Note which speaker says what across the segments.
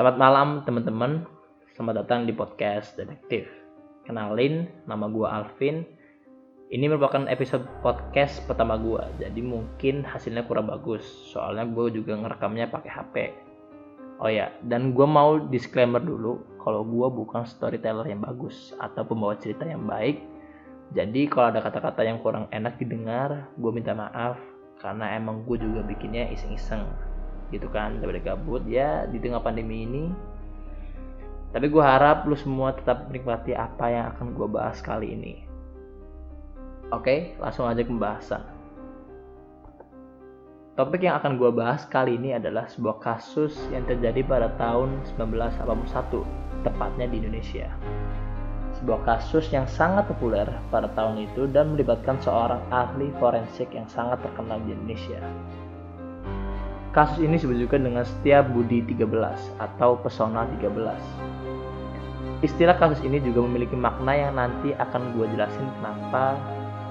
Speaker 1: Selamat malam teman-teman. Selamat datang di podcast Detektif. Kenalin, nama gua Alvin. Ini merupakan episode podcast pertama gua, jadi mungkin hasilnya kurang bagus. Soalnya gue juga ngerekamnya pakai HP. Oh ya, dan gue mau disclaimer dulu kalau gue bukan storyteller yang bagus atau pembawa cerita yang baik. Jadi kalau ada kata-kata yang kurang enak didengar, gue minta maaf karena emang gue juga bikinnya iseng-iseng gitu kan daripada gabut. Ya di tengah pandemi ini tapi gue harap lu semua tetap menikmati apa yang akan gue bahas kali ini. Oke langsung aja ke pembahasan. Topik yang akan gue bahas kali ini adalah sebuah kasus yang terjadi pada tahun 1981 tepatnya di Indonesia. Sebuah kasus yang sangat populer pada tahun itu dan melibatkan seorang ahli forensik yang sangat terkenal di Indonesia Kasus ini disebut juga dengan Setia Budi 13 atau Pesona 13. Istilah kasus ini juga memiliki makna yang nanti akan gue jelasin kenapa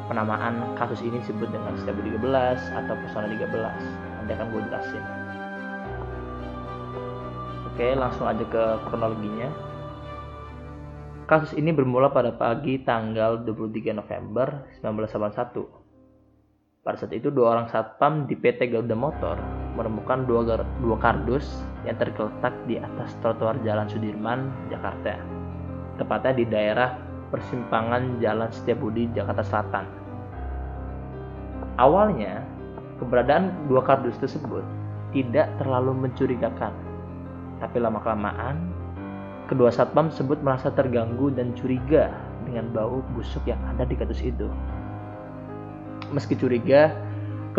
Speaker 1: penamaan kasus ini disebut dengan Setia Budi 13 atau Pesona 13. Nanti akan gue jelasin. Oke, langsung aja ke kronologinya. Kasus ini bermula pada pagi tanggal 23 November 1981 pada saat itu dua orang satpam di PT Garuda Motor menemukan dua, dua kardus yang tergeletak di atas trotoar Jalan Sudirman, Jakarta. Tepatnya di daerah persimpangan Jalan Setiabudi, Jakarta Selatan. Awalnya, keberadaan dua kardus tersebut tidak terlalu mencurigakan. Tapi lama-kelamaan, kedua satpam tersebut merasa terganggu dan curiga dengan bau busuk yang ada di kardus itu meski curiga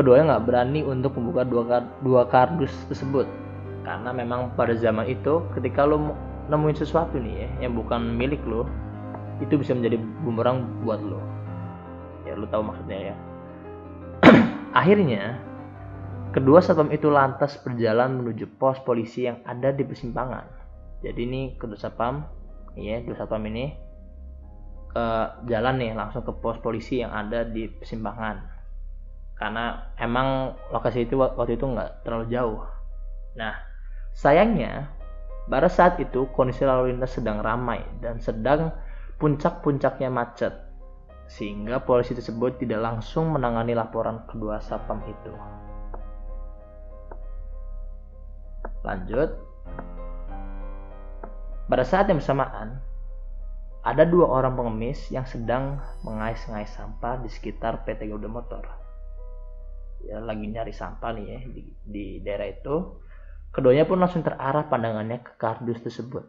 Speaker 1: keduanya nggak berani untuk membuka dua, dua kardus tersebut. Karena memang pada zaman itu ketika lo nemuin sesuatu nih ya yang bukan milik lo itu bisa menjadi bumerang buat lo. Ya lo tahu maksudnya ya. Akhirnya kedua satpam itu lantas berjalan menuju pos polisi yang ada di persimpangan. Jadi ini kedua satpam ya dua satpam ini ke jalan nih langsung ke pos polisi yang ada di persimpangan karena emang lokasi itu waktu itu nggak terlalu jauh. Nah sayangnya pada saat itu kondisi lalu lintas sedang ramai dan sedang puncak-puncaknya macet sehingga polisi tersebut tidak langsung menangani laporan kedua satpam itu. Lanjut. Pada saat yang bersamaan ada dua orang pengemis yang sedang mengais-ngais sampah di sekitar PT Garuda Motor. Ya, lagi nyari sampah nih ya di, di daerah itu. Keduanya pun langsung terarah pandangannya ke kardus tersebut.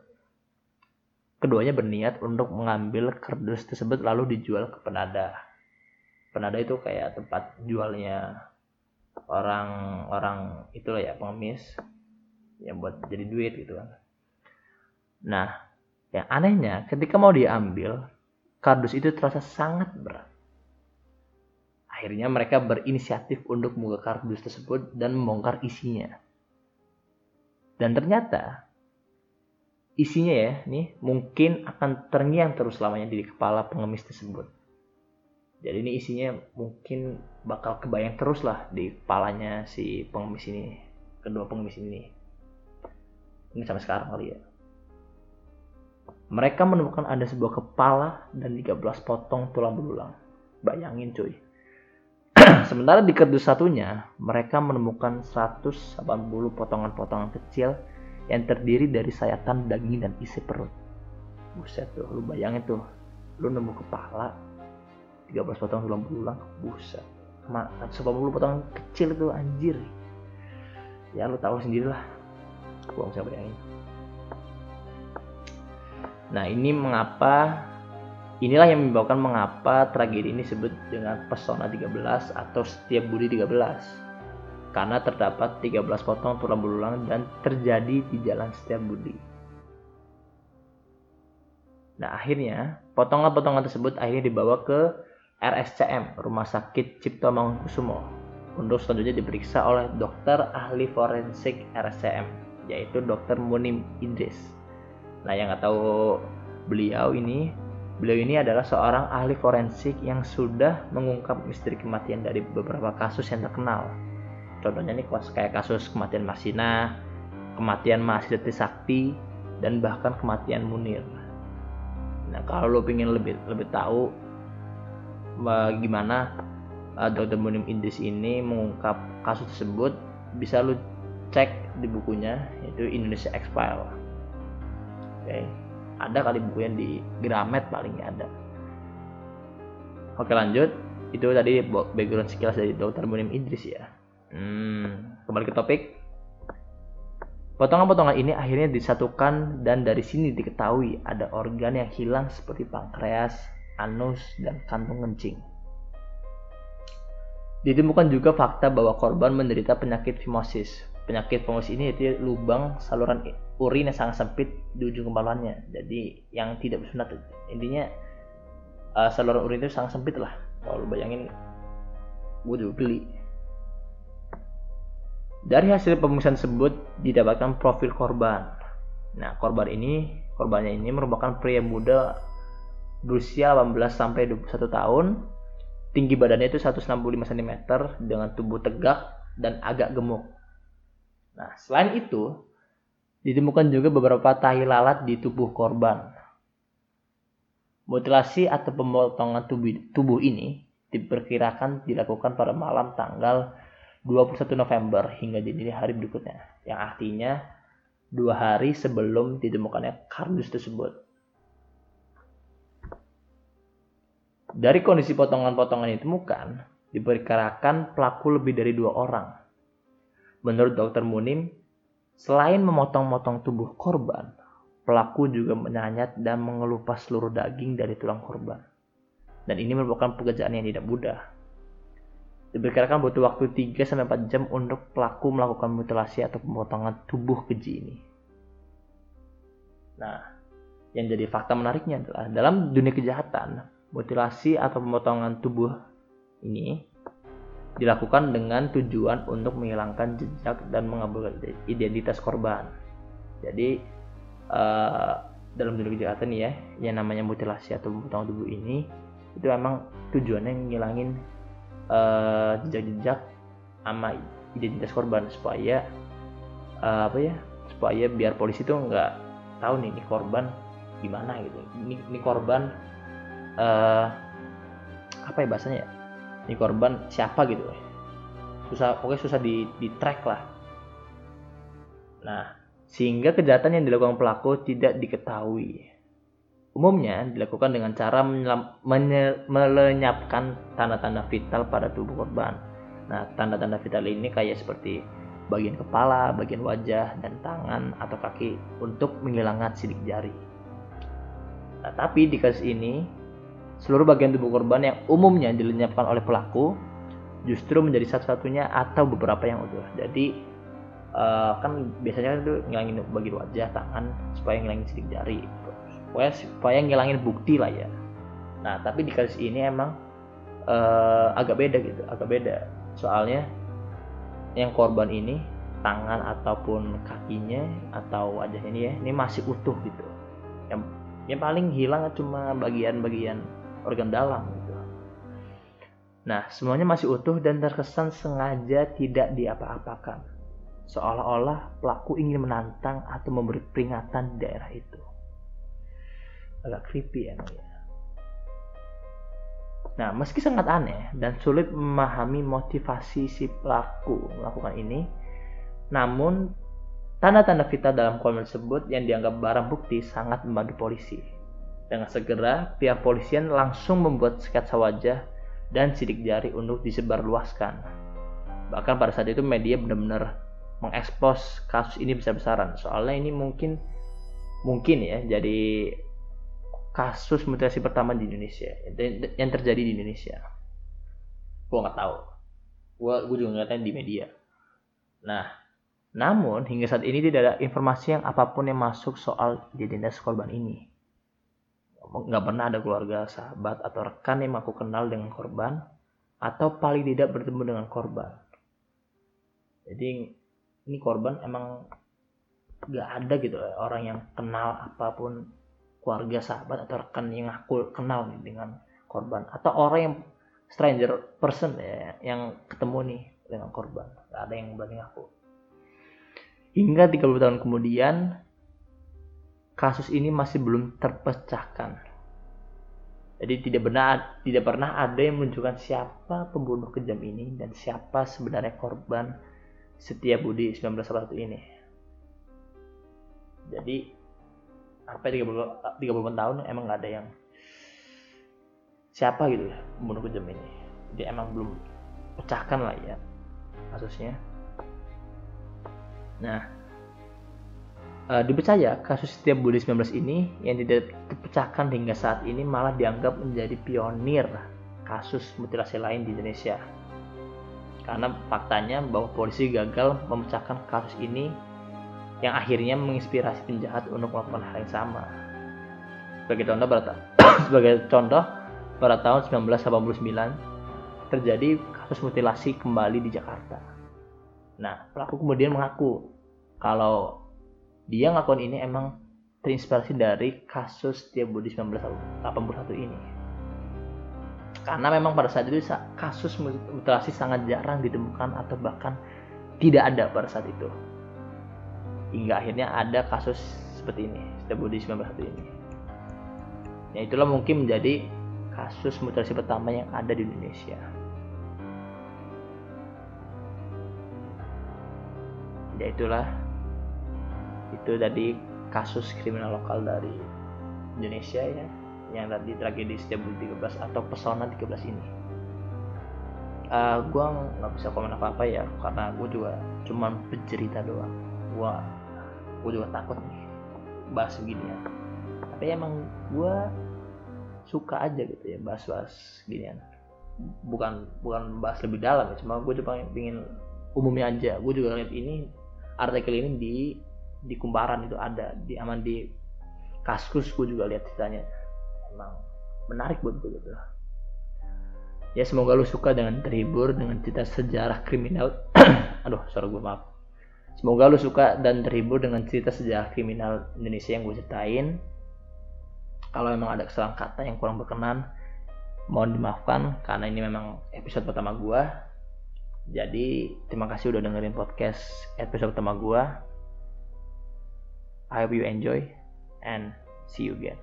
Speaker 1: Keduanya berniat untuk mengambil kardus tersebut lalu dijual ke penada. Penada itu kayak tempat jualnya orang-orang itulah ya pengemis yang buat jadi duit gitu kan. Nah, yang anehnya, ketika mau diambil, kardus itu terasa sangat berat. Akhirnya mereka berinisiatif untuk membuka kardus tersebut dan membongkar isinya. Dan ternyata isinya ya, nih mungkin akan terngiang terus lamanya di kepala pengemis tersebut. Jadi ini isinya mungkin bakal kebayang terus lah di kepalanya si pengemis ini, kedua pengemis ini. Ini sampai sekarang kali ya. Mereka menemukan ada sebuah kepala dan 13 potong tulang belulang. Bayangin cuy. Sementara di kardus satunya, mereka menemukan 180 potongan-potongan kecil yang terdiri dari sayatan daging dan isi perut. Buset tuh, lu bayangin tuh. Lu nemu kepala, 13 potong tulang belulang, buset. Sama 180 potongan kecil itu anjir. Ya lu tahu sendirilah. Gua bisa bayangin. Nah, ini mengapa inilah yang menyebabkan mengapa tragedi ini disebut dengan pesona 13 atau setiap budi 13. Karena terdapat 13 potong tulang belulang dan terjadi di jalan setiap budi. Nah, akhirnya potongan-potongan tersebut akhirnya dibawa ke RSCM, Rumah Sakit Cipto Mangunkusumo, untuk selanjutnya diperiksa oleh dokter ahli forensik RSCM, yaitu Dr. Munim Idris Nah, yang nggak tahu beliau ini, beliau ini adalah seorang ahli forensik yang sudah mengungkap misteri kematian dari beberapa kasus yang terkenal. Contohnya nih kayak kasus kematian Masina, kematian mahasiswa Trisakti, dan bahkan kematian Munir. Nah, kalau lo pengen lebih lebih tahu bagaimana uh, Dr. Munir Idris ini mengungkap kasus tersebut, bisa lo cek di bukunya yaitu Indonesia X-File. Oke, okay. Ada kali buku yang di Gramet paling ada. Oke lanjut, itu tadi background sekilas dari Dr. Munir Idris ya. Hmm, kembali ke topik. Potongan-potongan ini akhirnya disatukan dan dari sini diketahui ada organ yang hilang seperti pankreas, anus, dan kantung kencing. Ditemukan juga fakta bahwa korban menderita penyakit fimosis. Penyakit fimosis ini itu lubang saluran urin yang sangat sempit di ujung kemaluannya. Jadi yang tidak bersunat intinya uh, saluran urin itu sangat sempit lah. Kalau bayangin, gue juga geli dari hasil pemeriksaan tersebut didapatkan profil korban. Nah, korban ini, korbannya ini merupakan pria muda berusia 18 sampai 21 tahun. Tinggi badannya itu 165 cm dengan tubuh tegak dan agak gemuk. Nah, selain itu, ditemukan juga beberapa tahi lalat di tubuh korban. Mutilasi atau pemotongan tubuh, tubuh ini diperkirakan dilakukan pada malam tanggal 21 November hingga dini hari berikutnya, yang artinya dua hari sebelum ditemukannya kardus tersebut. Dari kondisi potongan-potongan yang ditemukan, diperkirakan pelaku lebih dari dua orang. Menurut Dr. Munim, selain memotong-motong tubuh korban, pelaku juga menyayat dan mengelupas seluruh daging dari tulang korban. Dan ini merupakan pekerjaan yang tidak mudah, Diperkirakan butuh waktu 3-4 jam untuk pelaku melakukan mutilasi atau pemotongan tubuh keji ini. Nah, yang jadi fakta menariknya adalah dalam dunia kejahatan, mutilasi atau pemotongan tubuh ini dilakukan dengan tujuan untuk menghilangkan jejak dan mengambil identitas korban. Jadi uh, dalam dunia kejahatan ya, yang namanya mutilasi atau pemotongan tubuh ini itu memang tujuannya ngilangin uh, jejak-jejak sama identitas korban supaya uh, apa ya supaya biar polisi tuh nggak tahu nih ini korban gimana gitu ini ini korban uh, apa ya bahasanya ya ini korban siapa gitu susah pokoknya susah di di track lah nah sehingga kejahatan yang dilakukan pelaku tidak diketahui Umumnya dilakukan dengan cara melenyapkan tanda-tanda vital pada tubuh korban. Nah, tanda-tanda vital ini kayak seperti bagian kepala, bagian wajah, dan tangan atau kaki untuk menghilangkan sidik jari. Nah, tapi di kasus ini, seluruh bagian tubuh korban yang umumnya dilenyapkan oleh pelaku justru menjadi satu-satunya atau beberapa yang utuh. Jadi uh, kan biasanya itu ngilangin bagian wajah, tangan supaya ngilangin sidik jari. Pokoknya supaya ngilangin bukti lah ya. Nah tapi di kasus ini emang uh, agak beda gitu agak beda. Soalnya yang korban ini tangan ataupun kakinya atau wajahnya ini ya ini masih utuh gitu. Yang yang paling hilang cuma bagian-bagian organ dalam gitu. Nah semuanya masih utuh dan terkesan sengaja tidak diapa-apakan. Seolah-olah pelaku ingin menantang atau memberi peringatan di daerah itu. Agak creepy ya Nah, meski sangat aneh dan sulit memahami motivasi si pelaku melakukan ini, namun tanda-tanda vital dalam komen tersebut yang dianggap barang bukti sangat membantu polisi. Dengan segera, pihak polisian langsung membuat sketsa wajah dan sidik jari untuk disebarluaskan. Bahkan pada saat itu media benar-benar mengekspos kasus ini besar-besaran. Soalnya ini mungkin mungkin ya jadi kasus mutilasi pertama di Indonesia yang terjadi di Indonesia gue nggak tahu gue gue juga ngeliatnya di media nah namun hingga saat ini tidak ada informasi yang apa pun yang masuk soal identitas korban ini nggak pernah ada keluarga sahabat atau rekan yang aku kenal dengan korban atau paling tidak bertemu dengan korban. Jadi ini korban emang nggak ada gitu orang yang kenal apa pun keluarga sahabat atau rekan yang aku kenal nih dengan korban. Atau orang yang stranger person ya yang ketemu nih dengan korban. Gak ada yang berani aku hingga 30 tahun kemudian kasus ini masih belum terpecahkan. Jadi tidak benar tidak pernah ada yang menunjukkan siapa pembunuh kejam ini dan siapa sebenarnya korban setiap Budi 1941 ini. Jadi sampai 30 30 tahun emang nggak ada yang siapa gitu ya pembunuh kejam ini. Jadi emang belum pecahkan lah ya kasusnya. Nah e, dipercaya kasus setiap Budi 19 ini yang tidak terpecahkan hingga saat ini malah dianggap menjadi pionir kasus mutilasi lain di Indonesia karena faktanya bahwa polisi gagal memecahkan kasus ini yang akhirnya menginspirasi penjahat untuk melakukan hal yang sama. Sebagai contoh pada sebagai contoh pada tahun 1989 terjadi kasus mutilasi kembali di Jakarta. Nah, pelaku kemudian mengaku kalau dia ngakuin ini emang terinspirasi dari kasus Tiap Budi 1981 ini. Karena memang pada saat itu kasus mutilasi sangat jarang ditemukan atau bahkan tidak ada pada saat itu. Hingga akhirnya ada kasus seperti ini Budi 1991 ini. Ya itulah mungkin menjadi kasus mutilasi pertama yang ada di Indonesia. Ya itulah itu tadi kasus kriminal lokal dari Indonesia ya yang tadi tragedi Budi 13 atau pesona 13 ini. Uh, eh, gue nggak bisa komen apa apa ya karena gue juga cuman bercerita doang. Gue gue juga takut nih bahas beginian tapi emang gue suka aja gitu ya bahas-bahas ginian bukan bukan bahas lebih dalam ya cuma gue cuma pengen umumnya aja. Gue juga lihat ini artikel ini di di kumparan itu ada di aman di kaskus gue juga lihat ceritanya emang menarik buat gue gitu ya semoga lu suka dengan terhibur dengan cerita sejarah kriminal aduh suara gue maaf Semoga lu suka dan terhibur dengan cerita sejarah kriminal Indonesia yang gue ceritain. Kalau memang ada kesalahan kata yang kurang berkenan, mohon dimaafkan karena ini memang episode pertama gue. Jadi terima kasih udah dengerin podcast episode pertama gue. I hope you enjoy and see you again.